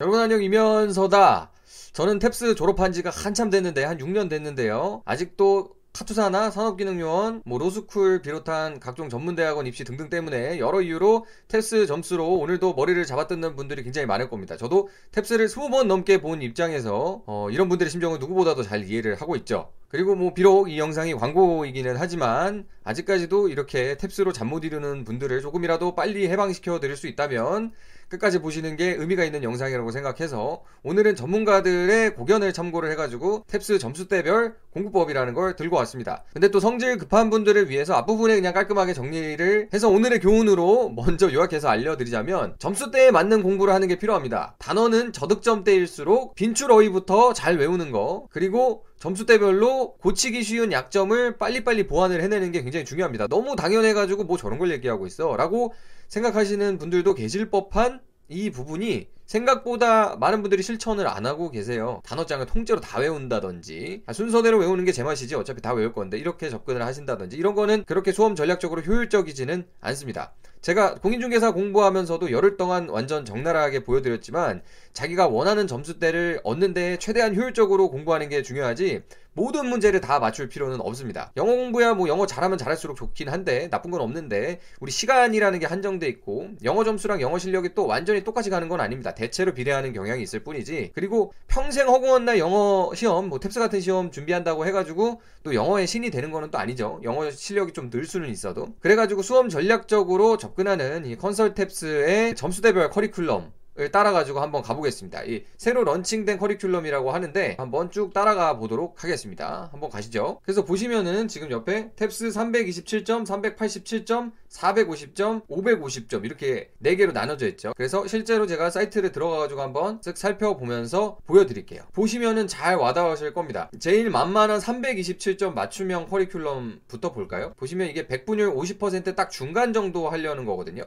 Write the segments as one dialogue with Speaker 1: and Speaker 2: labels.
Speaker 1: 여러분 안녕 이면서다. 저는 TEPS 졸업한 지가 한참 됐는데 한 6년 됐는데요. 아직도 카투사나 산업기능요원, 뭐 로스쿨 비롯한 각종 전문대학원 입시 등등 때문에 여러 이유로 TEPS 점수로 오늘도 머리를 잡아뜯는 분들이 굉장히 많을 겁니다. 저도 TEPS를 20번 넘게 본 입장에서 어, 이런 분들의 심정을 누구보다도 잘 이해를 하고 있죠. 그리고 뭐 비록 이 영상이 광고이기는 하지만 아직까지도 이렇게 TEPS로 잠 못 이루는 분들을 조금이라도 빨리 해방시켜 드릴 수 있다면 끝까지 보시는 게 의미가 있는 영상이라고 생각해서 오늘은 전문가들의 고견을 참고를 해가지고 탭스 점수대별 공부법이라는 걸 들고 왔습니다. 근데 또 성질 급한 분들을 위해서 앞부분에 그냥 깔끔하게 정리를 해서 오늘의 교훈으로 먼저 요약해서 알려드리자면 점수대에 맞는 공부를 하는 게 필요합니다. 단어는 저득점대일수록 빈출 어휘부터 잘 외우는 거 그리고 점수대별로 고치기 쉬운 약점을 빨리빨리 보완을 해내는 게 굉장히 중요합니다. 너무 당연해가지고 뭐 저런 걸 얘기하고 있어 라고 생각하시는 분들도 계실 법한 이 부분이 생각보다 많은 분들이 실천을 안 하고 계세요. 단어장을 통째로 다 외운다든지 아, 순서대로 외우는 게 제 맛이지 어차피 다 외울 건데 이렇게 접근을 하신다든지 이런 거는 그렇게 수험 전략적으로 효율적이지는 않습니다. 제가 공인중개사 공부하면서도 열흘 동안 완전 적나라하게 보여드렸지만 자기가 원하는 점수대를 얻는 데 최대한 효율적으로 공부하는 게 중요하지 모든 문제를 다 맞출 필요는 없습니다. 영어 공부야 뭐 영어 잘하면 잘할수록 좋긴 한데 나쁜 건 없는데 우리 시간이라는 게 한정돼 있고 영어 점수랑 영어 실력이 또 완전히 똑같이 가는 건 아닙니다. 대체로 비례하는 경향이 있을 뿐이지. 그리고 평생 허구한 날 영어 시험 뭐 탭스 같은 시험 준비한다고 해가지고 또 영어의 신이 되는 거는 또 아니죠. 영어 실력이 좀 늘 수는 있어도. 그래가지고 수험 전략적으로 접근하는 이 컨설 TEPS의 점수대별 커리큘럼 을 따라가지고 한번 가보겠습니다. 이 새로 런칭된 커리큘럼이라고 하는데 한번 쭉 따라가 보도록 하겠습니다. 한번 가시죠. 그래서 보시면은 지금 옆에 TEPS 327점, 387점, 450점, 550점 이렇게 4개로 나눠져 있죠. 그래서 실제로 제가 사이트를 들어가가지고 한번 쓱 살펴보면서 보여드릴게요. 보시면은 잘 와닿으실 겁니다. 제일 만만한 327점 맞춤형 커리큘럼부터 볼까요? 보시면 이게 백분율 50%딱 중간 정도 하려는 거거든요.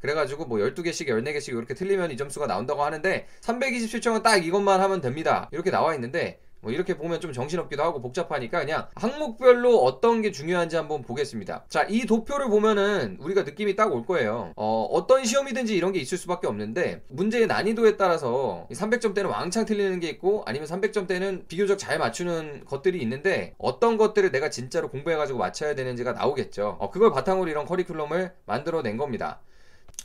Speaker 1: 그래가지고 뭐 12개씩 14개씩 이렇게 틀리면 이 점수가 나온다고 하는데 327점은 딱 이것만 하면 됩니다. 이렇게 나와 있는데 뭐 이렇게 보면 좀 정신없기도 하고 복잡하니까 그냥 항목별로 어떤 게 중요한지 한번 보겠습니다. 자, 이 도표를 보면은 우리가 느낌이 딱 올 거예요. 어, 어떤 시험이든지 이런 게 있을 수밖에 없는데 문제의 난이도에 따라서 300점대는 왕창 틀리는 게 있고 아니면 300점대는 비교적 잘 맞추는 것들이 있는데 어떤 것들을 내가 진짜로 공부해가지고 맞춰야 되는지가 나오겠죠. 어, 그걸 바탕으로 이런 커리큘럼을 만들어낸 겁니다.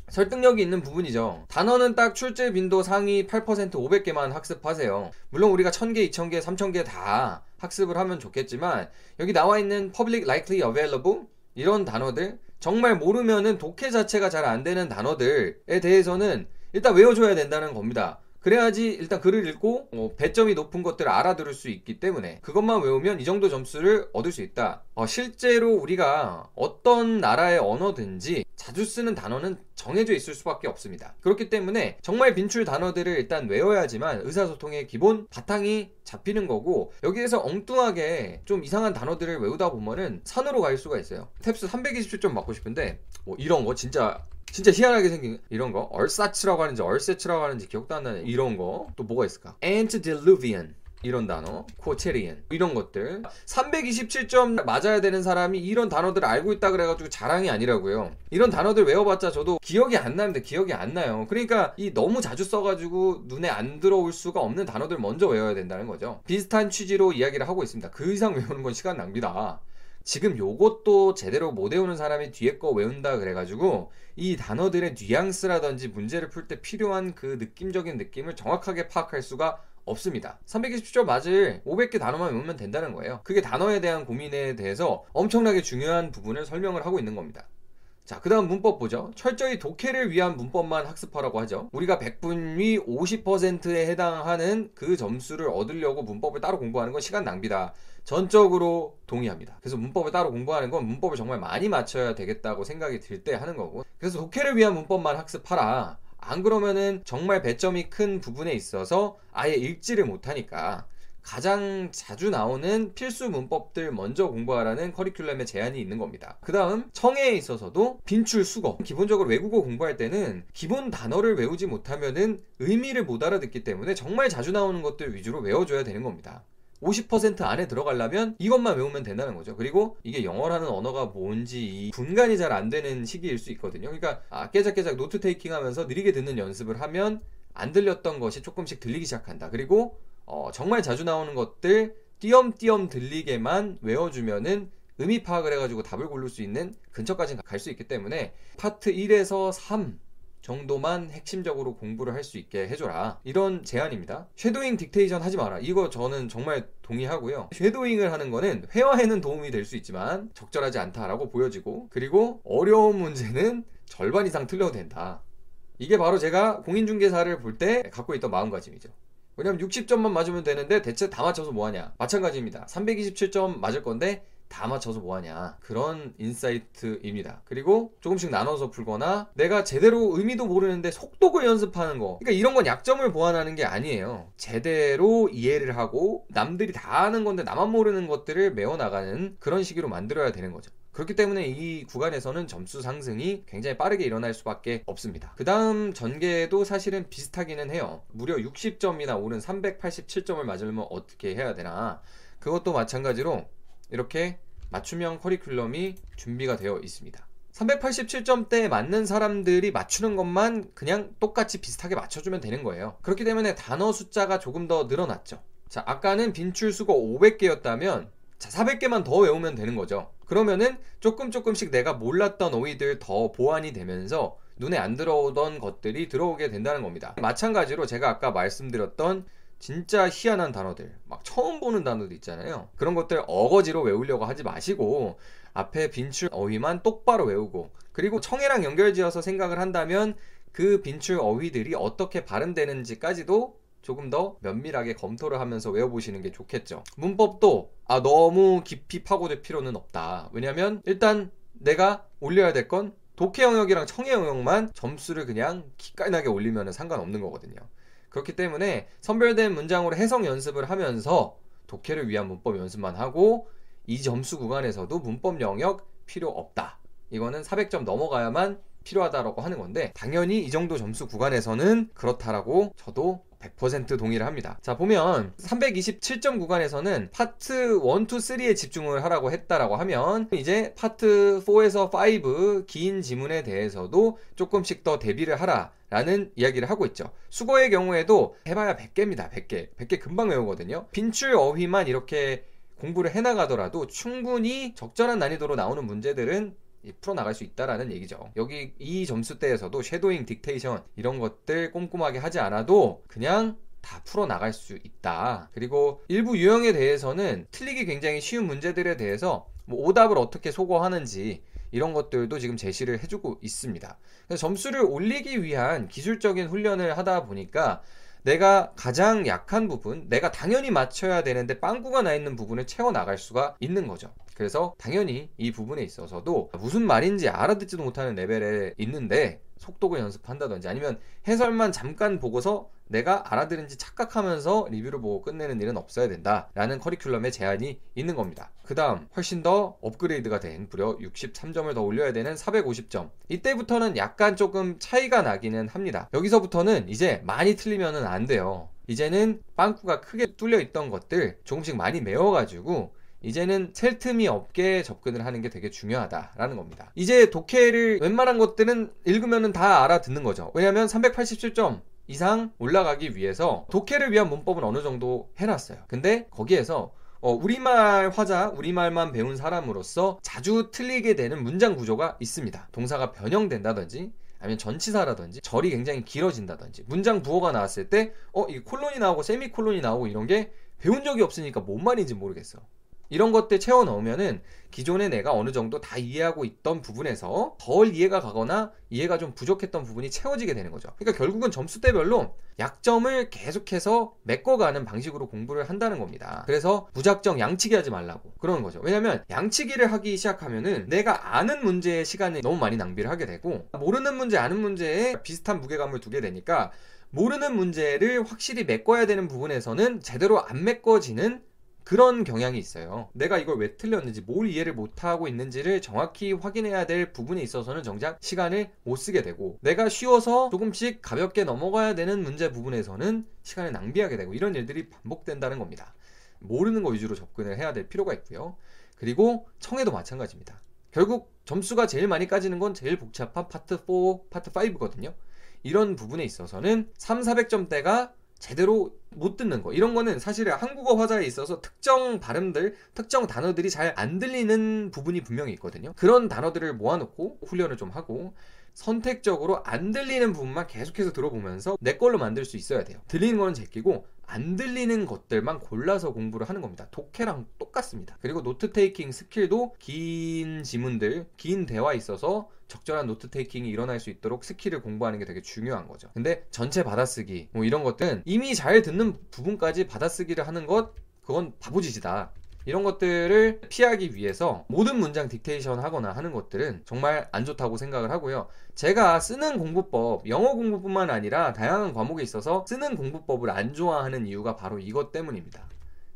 Speaker 1: 설득력이 있는 부분이죠. 단어는 딱 출제 빈도 상위 8% 500개만 학습하세요. 물론 우리가 1000개, 2000개, 3000개 다 학습을 하면 좋겠지만 여기 나와 있는 public likely available 이런 단어들 정말 모르면은 독해 자체가 잘 안 되는 단어들에 대해서는 일단 외워줘야 된다는 겁니다. 그래야지 일단 글을 읽고 어, 배점이 높은 것들을 알아들을 수 있기 때문에 그것만 외우면 이 정도 점수를 얻을 수 있다. 어, 실제로 우리가 어떤 나라의 언어든지 자주 쓰는 단어는 정해져 있을 수밖에 없습니다. 그렇기 때문에 정말 빈출 단어들을 일단 외워야지만 의사소통의 기본 바탕이 잡히는 거고 여기에서 엉뚱하게 좀 이상한 단어들을 외우다 보면은 산으로 갈 수가 있어요. 탭스 327점 맞고 싶은데 뭐 이런 거 진짜 진짜 희한하게 생긴 이런 거. 얼사츠라고 하는지 얼세츠라고 하는지 기억도 안 나네. 이런 거. 또 뭐가 있을까? Antediluvian. 이런 단어, 코체리엔 이런 것들. 327점 맞아야 되는 사람이 이런 단어들을 알고 있다 그래가지고 자랑이 아니라고요. 이런 단어들 외워봤자 저도 기억이 안 나는데 기억이 안 나요. 그러니까 이 너무 자주 써가지고 눈에 안 들어올 수가 없는 단어들 먼저 외워야 된다는 거죠. 비슷한 취지로 이야기를 하고 있습니다. 그 이상 외우는 건 시간 낭비다 지금 요것도 제대로 못 외우는 사람이 뒤에 거 외운다 그래가지고 이 단어들의 뉘앙스라든지 문제를 풀 때 필요한 그 느낌적인 느낌을 정확하게 파악할 수가 없습니다. 320점 맞을 500개 단어만 외우면 된다는 거예요. 그게 단어에 대한 고민에 대해서 엄청나게 중요한 부분을 설명을 하고 있는 겁니다. 자, 그 다음 문법 보죠. 철저히 독해를 위한 문법만 학습하라고 하죠. 우리가 100분위 50%에 해당하는 그 점수를 얻으려고 문법을 따로 공부하는 건 시간 낭비다. 전적으로 동의합니다. 그래서 문법을 따로 공부하는 건 문법을 정말 많이 맞춰야 되겠다고 생각이 들 때 하는 거고. 그래서 독해를 위한 문법만 학습하라. 안 그러면은 정말 배점이 큰 부분에 있어서 아예 읽지를 못하니까 가장 자주 나오는 필수 문법들 먼저 공부하라는 커리큘럼의 제한이 있는 겁니다. 그 다음 청해에 있어서도 빈출 수거 기본적으로 외국어 공부할 때는 기본 단어를 외우지 못하면은 의미를 못 알아듣기 때문에 정말 자주 나오는 것들 위주로 외워줘야 되는 겁니다. 50% 안에 들어가려면 이것만 외우면 된다는 거죠. 그리고 이게 영어라는 언어가 뭔지 분간이 잘 안 되는 시기일 수 있거든요. 그러니까 아, 깨작깨작 note taking 하면서 느리게 듣는 연습을 하면 안 들렸던 것이 조금씩 들리기 시작한다. 그리고 어, 정말 자주 나오는 것들 띄엄띄엄 들리게만 외워주면은 의미 파악을 해가지고 답을 고를 수 있는 근처까지 갈 수 있기 때문에 파트 1에서 3 정도만 핵심적으로 공부를 할 수 있게 해줘라. 이런 제안입니다. shadowing dictation 하지 마라. 이거 저는 정말 동의하고요. shadowing을 하는 거는 회화에는 도움이 될 수 있지만 적절하지 않다라고 보여지고 그리고 어려운 문제는 절반 이상 틀려도 된다. 이게 바로 제가 공인중개사를 볼 때 갖고 있던 마음가짐이죠. 왜냐면 60점만 맞으면 되는데 대체 다 맞춰서 뭐하냐. 마찬가지입니다. 327점 맞을 건데 다 맞춰서 뭐하냐? 그런 인사이트입니다. 그리고 조금씩 나눠서 풀거나 내가 제대로 의미도 모르는데 속독을 연습하는 거. 그러니까 이런 건 약점을 보완하는 게 아니에요. 제대로 이해를 하고 남들이 다 아는 건데 나만 모르는 것들을 메워나가는 그런 식으로 만들어야 되는 거죠 그렇기 때문에 이 구간에서는 점수 상승이 굉장히 빠르게 일어날 수밖에 없습니다. 그 다음 전개도 사실은 비슷하기는 해요. 무려 60점이나 오른 387점을 맞으려면 어떻게 해야 되나. 그것도 마찬가지로 이렇게 맞춤형 커리큘럼이 준비가 되어 있습니다. 387점대에 맞는 사람들이 맞추는 것만 그냥 똑같이 비슷하게 맞춰주면 되는 거예요. 그렇기 때문에 단어 숫자가 조금 더 늘어났죠. 자, 아까는 빈출 수고 500개였다면 자, 400개만 더 외우면 되는 거죠. 그러면은 조금 조금씩 내가 몰랐던 어휘들 더 보완이 되면서 눈에 안 들어오던 것들이 들어오게 된다는 겁니다. 마찬가지로 제가 아까 말씀드렸던 진짜 희한한 단어들, 막 처음 보는 단어들 있잖아요. 그런 것들 어거지로 외우려고 하지 마시고 앞에 빈출 어휘만 똑바로 외우고 그리고 청해랑 연결지어서 생각을 한다면 그 빈출 어휘들이 어떻게 발음되는지까지도 조금 더 면밀하게 검토를 하면서 외워보시는 게 좋겠죠. 문법도 아 너무 깊이 파고들 필요는 없다. 왜냐면 일단 내가 올려야 될 건 독해 영역이랑 청해 영역만 점수를 그냥 기깔나게 올리면 상관없는 거거든요. 그렇기 때문에 선별된 문장으로 해석 연습을 하면서 독해를 위한 문법 연습만 하고 이 점수 구간에서도 문법 영역 필요 없다. 이거는 400점 넘어가야만 필요하다라고 하는 건데 당연히 이 정도 점수 구간에서는 그렇다라고 저도 100% 동의를 합니다. 자, 보면 327점 구간에서는 파트 1, 2, 3에 집중을 하라고 했다라고 하면 이제 파트 4에서 5 긴 지문에 대해서도 조금씩 더 대비를 하라. 라는 이야기를 하고 있죠. 수거의 경우에도 해봐야 100개입니다. 100개. 100개 금방 외우거든요. 빈출 어휘만 이렇게 공부를 해나가더라도 충분히 적절한 난이도로 나오는 문제들은 풀어나갈 수 있다라는 얘기죠. 여기 이 점수대에서도 쉐도잉, 딕테이션 이런 것들 꼼꼼하게 하지 않아도 그냥 다 풀어나갈 수 있다. 그리고 일부 유형에 대해서는 틀리기 굉장히 쉬운 문제들에 대해서 뭐 오답을 어떻게 소거하는지 이런 것들도 지금 제시를 해주고 있습니다. 점수를 올리기 위한 기술적인 훈련을 하다 보니까 내가 가장 약한 부분, 내가 당연히 맞춰야 되는데 빵꾸가 나 있는 부분을 채워 나갈 수가 있는 거죠. 그래서 당연히 이 부분에 있어서도 무슨 말인지 알아듣지도 못하는 레벨에 있는데 속독을 연습한다든지 아니면 해설만 잠깐 보고서 내가 알아들은지 착각하면서 리뷰를 보고 끝내는 일은 없어야 된다라는 커리큘럼의 제한이 있는 겁니다. 그 다음 훨씬 더 업그레이드가 된 무려 63점을 더 올려야 되는 450점. 이때부터는 약간 조금 차이가 나기는 합니다. 여기서부터는 이제 많이 틀리면 안 돼요. 이제는 빵꾸가 크게 뚫려 있던 것들 조금씩 많이 메워가지고 이제는 셀 틈이 없게 접근을 하는 게 되게 중요하다라는 겁니다. 이제 독해를 웬만한 것들은 읽으면 다 알아듣는 거죠. 왜냐하면 387점 이상 올라가기 위해서 독해를 위한 문법은 어느 정도 해놨어요. 근데 거기에서 어, 우리말 화자, 우리말만 배운 사람으로서 자주 틀리게 되는 문장 구조가 있습니다. 동사가 변형된다든지 아니면 전치사라든지 절이 굉장히 길어진다든지 문장 부호가 나왔을 때 어, 이 콜론이 나오고 세미콜론이 나오고 이런 게 배운 적이 없으니까 뭔 말인지 모르겠어. 이런 것들 채워 넣으면은 기존에 내가 어느 정도 다 이해하고 있던 부분에서 덜 이해가 가거나 이해가 좀 부족했던 부분이 채워지게 되는 거죠. 그러니까 결국은 점수대별로 약점을 계속해서 메꿔가는 방식으로 공부를 한다는 겁니다. 그래서 무작정 양치기 하지 말라고 그러는 거죠. 왜냐면 양치기를 하기 시작하면은 내가 아는 문제의 시간을 너무 많이 낭비를 하게 되고 모르는 문제, 아는 문제에 비슷한 무게감을 두게 되니까 모르는 문제를 확실히 메꿔야 되는 부분에서는 제대로 안 메꿔지는 그런 경향이 있어요. 내가 이걸 왜 틀렸는지, 뭘 이해를 못하고 있는지를 정확히 확인해야 될 부분에 있어서는 정작 시간을 못 쓰게 되고, 내가 쉬워서 조금씩 가볍게 넘어가야 되는 문제 부분에서는 시간을 낭비하게 되고, 이런 일들이 반복된다는 겁니다. 모르는 거 위주로 접근을 해야 될 필요가 있고요. 그리고 청해도 마찬가지입니다. 결국 점수가 제일 많이 까지는 건 제일 복잡한 파트 4, 파트 5거든요. 이런 부분에 있어서는 3, 400점대가 제대로 못 듣는 거. 이런 거는 사실 한국어 화자에 있어서 특정 발음들 특정 단어들이 잘 안 들리는 부분이 분명히 있거든요. 그런 단어들을 모아놓고 훈련을 좀 하고 선택적으로 안 들리는 부분만 계속해서 들어보면서 내 걸로 만들 수 있어야 돼요 들리는 거는 제끼고 안 들리는 것들만 골라서 공부를 하는 겁니다. 독해랑 똑같습니다. 그리고 note taking skill도 긴 지문들, 긴 대화에 있어서 적절한 note taking이 일어날 수 있도록 skill을 공부하는 게 되게 중요한 거죠. 근데 전체 받아쓰기 뭐 이런 것들은 이미 잘 듣는 부분까지 받아쓰기를 하는 것 그건 바보짓이다. 이런 것들을 피하기 위해서 모든 문장 딕테이션 하거나 하는 것들은 정말 안 좋다고 생각을 하고요. 제가 쓰는 공부법, 영어 공부뿐만 아니라 다양한 과목에 있어서 쓰는 공부법을 안 좋아하는 이유가 바로 이것 때문입니다.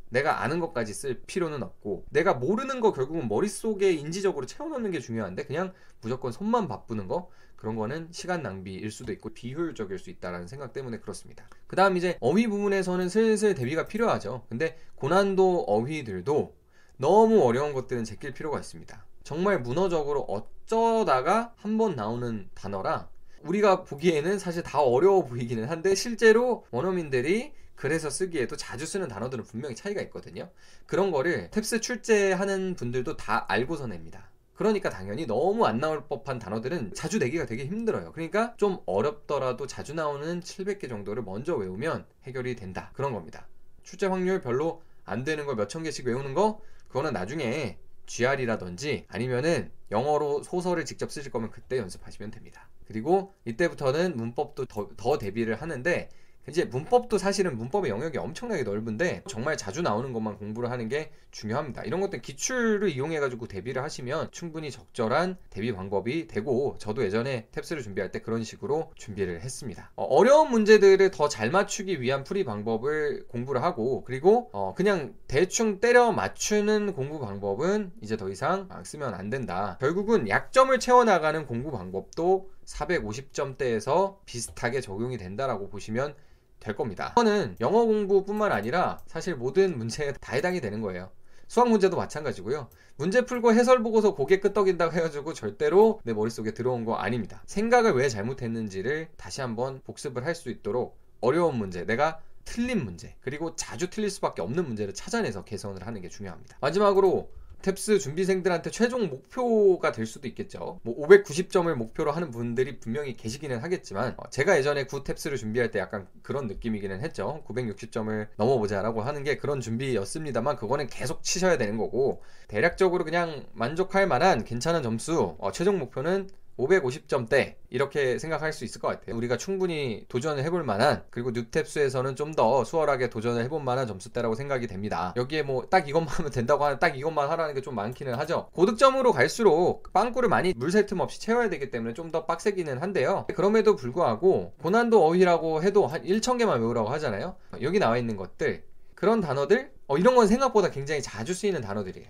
Speaker 1: 내가 아는 것까지 쓸 필요는 없고 내가 모르는 거 결국은 머릿속에 인지적으로 채워넣는 게 중요한데 그냥 무조건 손만 바쁘는 거 그런 거는 시간 낭비일 수도 있고 비효율적일 수 있다라는 생각 때문에 그렇습니다. 그 다음 이제 어휘 부분에서는 슬슬 대비가 필요하죠. 근데 고난도 어휘들도 너무 어려운 것들은 제낄 필요가 있습니다. 정말 문어적으로 어쩌다가 한 번 나오는 단어라 우리가 보기에는 사실 다 어려워 보이기는 한데 실제로 원어민들이 그래서 쓰기에도 자주 쓰는 단어들은 분명히 차이가 있거든요. 그런 거를 탭스 출제하는 분들도 다 알고서 냅니다. 그러니까 당연히 너무 안 나올 법한 단어들은 자주 내기가 되게 힘들어요. 그러니까 좀 어렵더라도 자주 나오는 700개 정도를 먼저 외우면 해결이 된다. 그런 겁니다. 출제 확률 별로 안 되는 걸 몇 천 개씩 외우는 거 그거는 나중에 GR이라든지 아니면은 영어로 소설을 직접 쓰실 거면 그때 연습하시면 됩니다. 그리고 이때부터는 문법도 더, 더 대비를 하는데 이제 문법도 사실은 문법의 영역이 엄청나게 넓은데 정말 자주 나오는 것만 공부를 하는 게 중요합니다. 이런 것들 기출을 이용해 가지고 대비를 하시면 충분히 적절한 대비 방법이 되고 저도 예전에 탭스를 준비할 때 그런 식으로 준비를 했습니다. 어, 려운 문제들을 더 잘 맞추기 위한 풀이 방법을 공부를 하고 그리고 어, 그냥 대충 때려 맞추는 공부 방법은 이제 더 이상 쓰면 안 된다. 결국은 약점을 채워나가는 공부 방법도 450점대에서 비슷하게 적용이 된다라고 보시면 될 겁니다. 이거는 영어 공부뿐만 아니라 사실 모든 문제에 다 해당이 되는 거예요. 수학 문제도 마찬가지고요. 문제 풀고 해설 보고서 고개 끄덕인다고 해가지고 절대로 내 머릿속에 들어온 거 아닙니다. 생각을 왜 잘못했는지를 다시 한번 복습을 할 수 있도록 어려운 문제, 내가 틀린 문제, 그리고 자주 틀릴 수밖에 없는 문제를 찾아내서 개선을 하는 게 중요합니다. 마지막으로 탭스 준비생들한테 최종 목표가 될 수도 있겠죠. 뭐 590점을 목표로 하는 분들이 분명히 계시기는 하겠지만 어, 제가 예전에 구 탭스를 준비할 때 약간 그런 느낌이기는 했죠. 960점을 넘어보자라고 하는 게 그런 준비였습니다만 그거는 계속 치셔야 되는 거고 대략적으로 그냥 만족할 만한 괜찮은 점수 어, 최종 목표는 550점대 이렇게 생각할 수 있을 것 같아요. 우리가 충분히 도전을 해볼 만한 그리고 뉴탭스에서는 좀 더 수월하게 도전을 해볼 만한 점수대라고 생각이 됩니다. 여기에 뭐 딱 이것만 하면 된다고 하는 딱 이것만 하라는 게 좀 많기는 하죠. 고득점으로 갈수록 빵꾸를 많이 물새 틈 없이 채워야 되기 때문에 좀 더 빡세기는 한데요. 그럼에도 불구하고 고난도 어휘라고 해도 한 1,000개만 외우라고 하잖아요. 여기 나와 있는 것들 그런 단어들 어, 이런 건 생각보다 굉장히 자주 쓰이는 단어들이에요.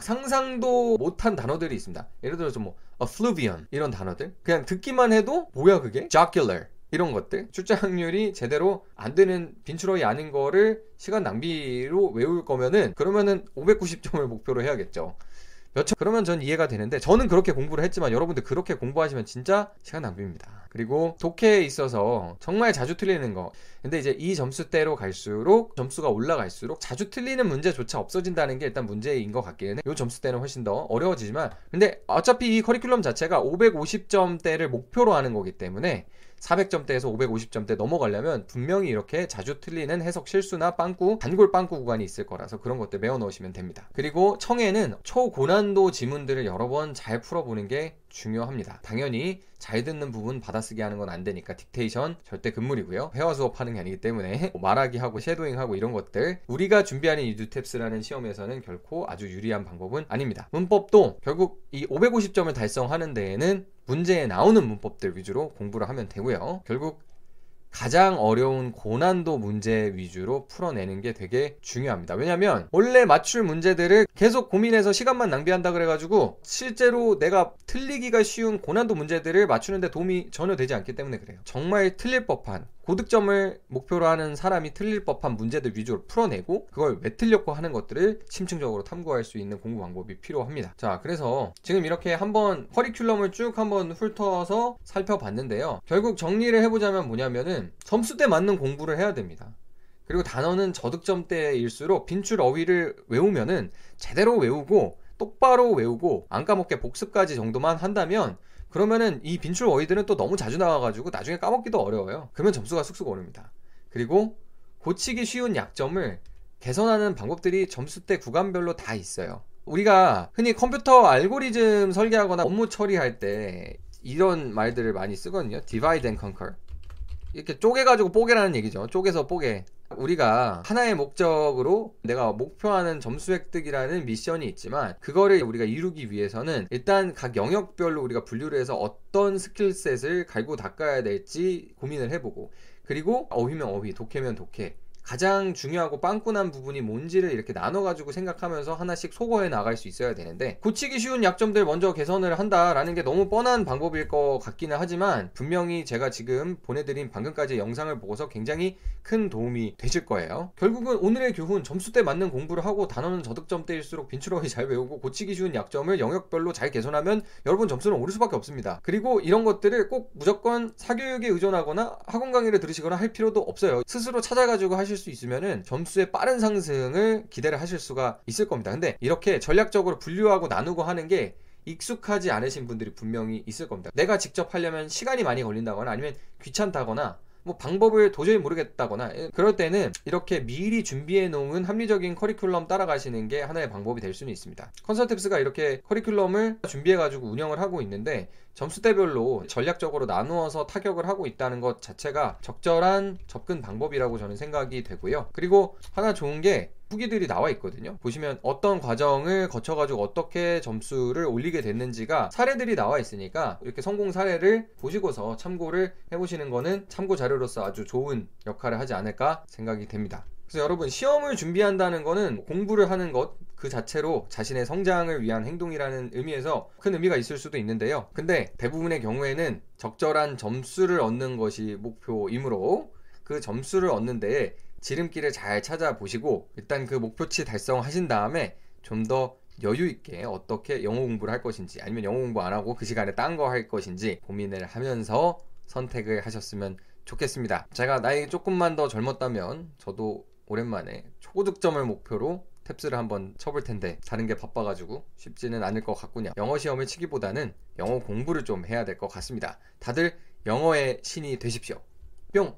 Speaker 1: 상상도 못한 단어들이 있습니다. 예를 들어서 뭐 effluvium 이런 단어들 그냥 듣기만 해도 뭐야 그게? jocular 이런 것들 출제 확률이 제대로 안 되는 빈출어이 아닌 거를 시간 낭비로 외울 거면은 그러면은 590점을 목표로 해야겠죠. 몇 천 그러면 전 이해가 되는데 저는 그렇게 공부를 했지만 여러분들 그렇게 공부하시면 진짜 시간 낭비입니다. 그리고 독해에 있어서 정말 자주 틀리는 거. 근데 이제 이 점수대로 갈수록 점수가 올라갈수록 자주 틀리는 문제조차 없어진다는 게 일단 문제인 것 같기는 해. 요 점수대는 훨씬 더 어려워지지만 근데 어차피 이 커리큘럼 자체가 550점대를 목표로 하는 거기 때문에 400점대에서 550점대 넘어가려면 분명히 이렇게 자주 틀리는 해석 실수나 빵꾸, 단골 빵꾸 구간이 있을 거라서 그런 것들 메워 넣으시면 됩니다. 그리고 청해는 초고난도 지문들을 여러 번 잘 풀어보는 게 중요합니다. 당연히 잘 듣는 부분 받아쓰기 하는 건 안 되니까 dictation 절대 금물이고요. 회화 수업하는 게 아니기 때문에 말하기 하고 shadowing 하고 이런 것들 우리가 준비하는 이 New TEPS라는 시험에서는 결코 아주 유리한 방법은 아닙니다. 문법도 결국 이 550점을 달성하는 데에는 문제에 나오는 문법들 위주로 공부를 하면 되고요. 결국 가장 어려운 고난도 문제 위주로 풀어내는 게 되게 중요합니다. 왜냐면 원래 맞출 문제들을 계속 고민해서 시간만 낭비한다 그래가지고 실제로 내가 틀리기가 쉬운 고난도 문제들을 맞추는데 도움이 전혀 되지 않기 때문에 그래요. 정말 틀릴 법한 고득점을 목표로 하는 사람이 틀릴 법한 문제들 위주로 풀어내고 그걸 왜 틀렸고 하는 것들을 심층적으로 탐구할 수 있는 공부 방법이 필요합니다. 자, 그래서 지금 이렇게 한번 커리큘럼을 쭉 한번 훑어서 살펴봤는데요. 결국 정리를 해보자면 뭐냐면은 점수대 맞는 공부를 해야 됩니다. 그리고 단어는 저득점대일수록 빈출 어휘를 외우면은 제대로 외우고 똑바로 외우고 안 까먹게 복습까지 정도만 한다면 그러면은 이 빈출 어휘들은 또 너무 자주 나와가지고 나중에 까먹기도 어려워요. 그러면 점수가 쑥쑥 오릅니다. 그리고 고치기 쉬운 약점을 개선하는 방법들이 점수 대 구간별로 다 있어요. 우리가 흔히 컴퓨터 알고리즘 설계하거나 업무 처리할 때 이런 말들을 많이 쓰거든요. divide and conquer. 이렇게 쪼개가지고 뽀개라는 얘기죠. 쪼개서 뽀개. 우리가 하나의 목적으로 내가 목표하는 점수 획득이라는 미션이 있지만 그거를 우리가 이루기 위해서는 일단 각 영역별로 우리가 분류를 해서 어떤 skill set을 갈고 닦아야 될지 고민을 해보고 그리고 어휘면 어휘, 독해면 독해 가장 중요하고 빵꾸난 부분이 뭔지를 이렇게 나눠가지고 생각하면서 하나씩 소거해 나갈 수 있어야 되는데 고치기 쉬운 약점들 먼저 개선을 한다라는 게 너무 뻔한 방법일 것 같기는 하지만 분명히 제가 지금 보내드린 방금까지 영상을 보고서 굉장히 큰 도움이 되실 거예요. 결국은 오늘의 교훈 점수대 맞는 공부를 하고 단어는 저득점대일수록 빈출어휘 잘 외우고 고치기 쉬운 약점을 영역별로 잘 개선하면 여러분 점수는 오를 수밖에 없습니다. 그리고 이런 것들을 꼭 무조건 사교육에 의존하거나 학원 강의를 들으시거나 할 필요도 없어요. 스스로 찾아가지고 하실 수 있으면은 점수의 빠른 상승을 기대를 하실 수가 있을 겁니다. 근데 이렇게 전략적으로 분류하고 나누고 하는 게 익숙하지 않으신 분들이 분명히 있을 겁니다. 내가 직접 하려면 시간이 많이 걸린다거나 아니면 귀찮다거나 뭐 방법을 도저히 모르겠다거나 예, 그럴 때는 이렇게 미리 준비해 놓은 합리적인 커리큘럼 따라가시는 게 하나의 방법이 될 수는 있습니다. 컨설탭스가 이렇게 커리큘럼을 준비해 가지고 운영을 하고 있는데 점수대별로 전략적으로 나누어서 타격을 하고 있다는 것 자체가 적절한 접근 방법이라고 저는 생각이 되고요. 그리고 하나 좋은 게 후기들이 나와 있거든요. 보시면 어떤 과정을 거쳐가지고 어떻게 점수를 올리게 됐는지가 사례들이 나와 있으니까 이렇게 성공 사례를 보시고서 참고를 해보시는 거는 참고 자료로서 아주 좋은 역할을 하지 않을까 생각이 됩니다. 그래서 여러분 시험을 준비한다는 거는 공부를 하는 것 그 자체로 자신의 성장을 위한 행동이라는 의미에서 큰 의미가 있을 수도 있는데요. 근데 대부분의 경우에는 적절한 점수를 얻는 것이 목표이므로 그 점수를 얻는 데에 지름길을 잘 찾아보시고 일단 그 목표치 달성하신 다음에 좀 더 여유 있게 어떻게 영어 공부를 할 것인지 아니면 영어 공부 안 하고 그 시간에 딴 거 할 것인지 고민을 하면서 선택을 하셨으면 좋겠습니다. 제가 나이 조금만 더 젊었다면 저도 오랜만에 초고득점을 목표로 탭스를 한번 쳐볼 텐데 다른 게 바빠가지고 쉽지는 않을 것 같군요. 영어 시험을 치기보다는 영어 공부를 좀 해야 될 것 같습니다. 다들 영어의 신이 되십시오. 뿅!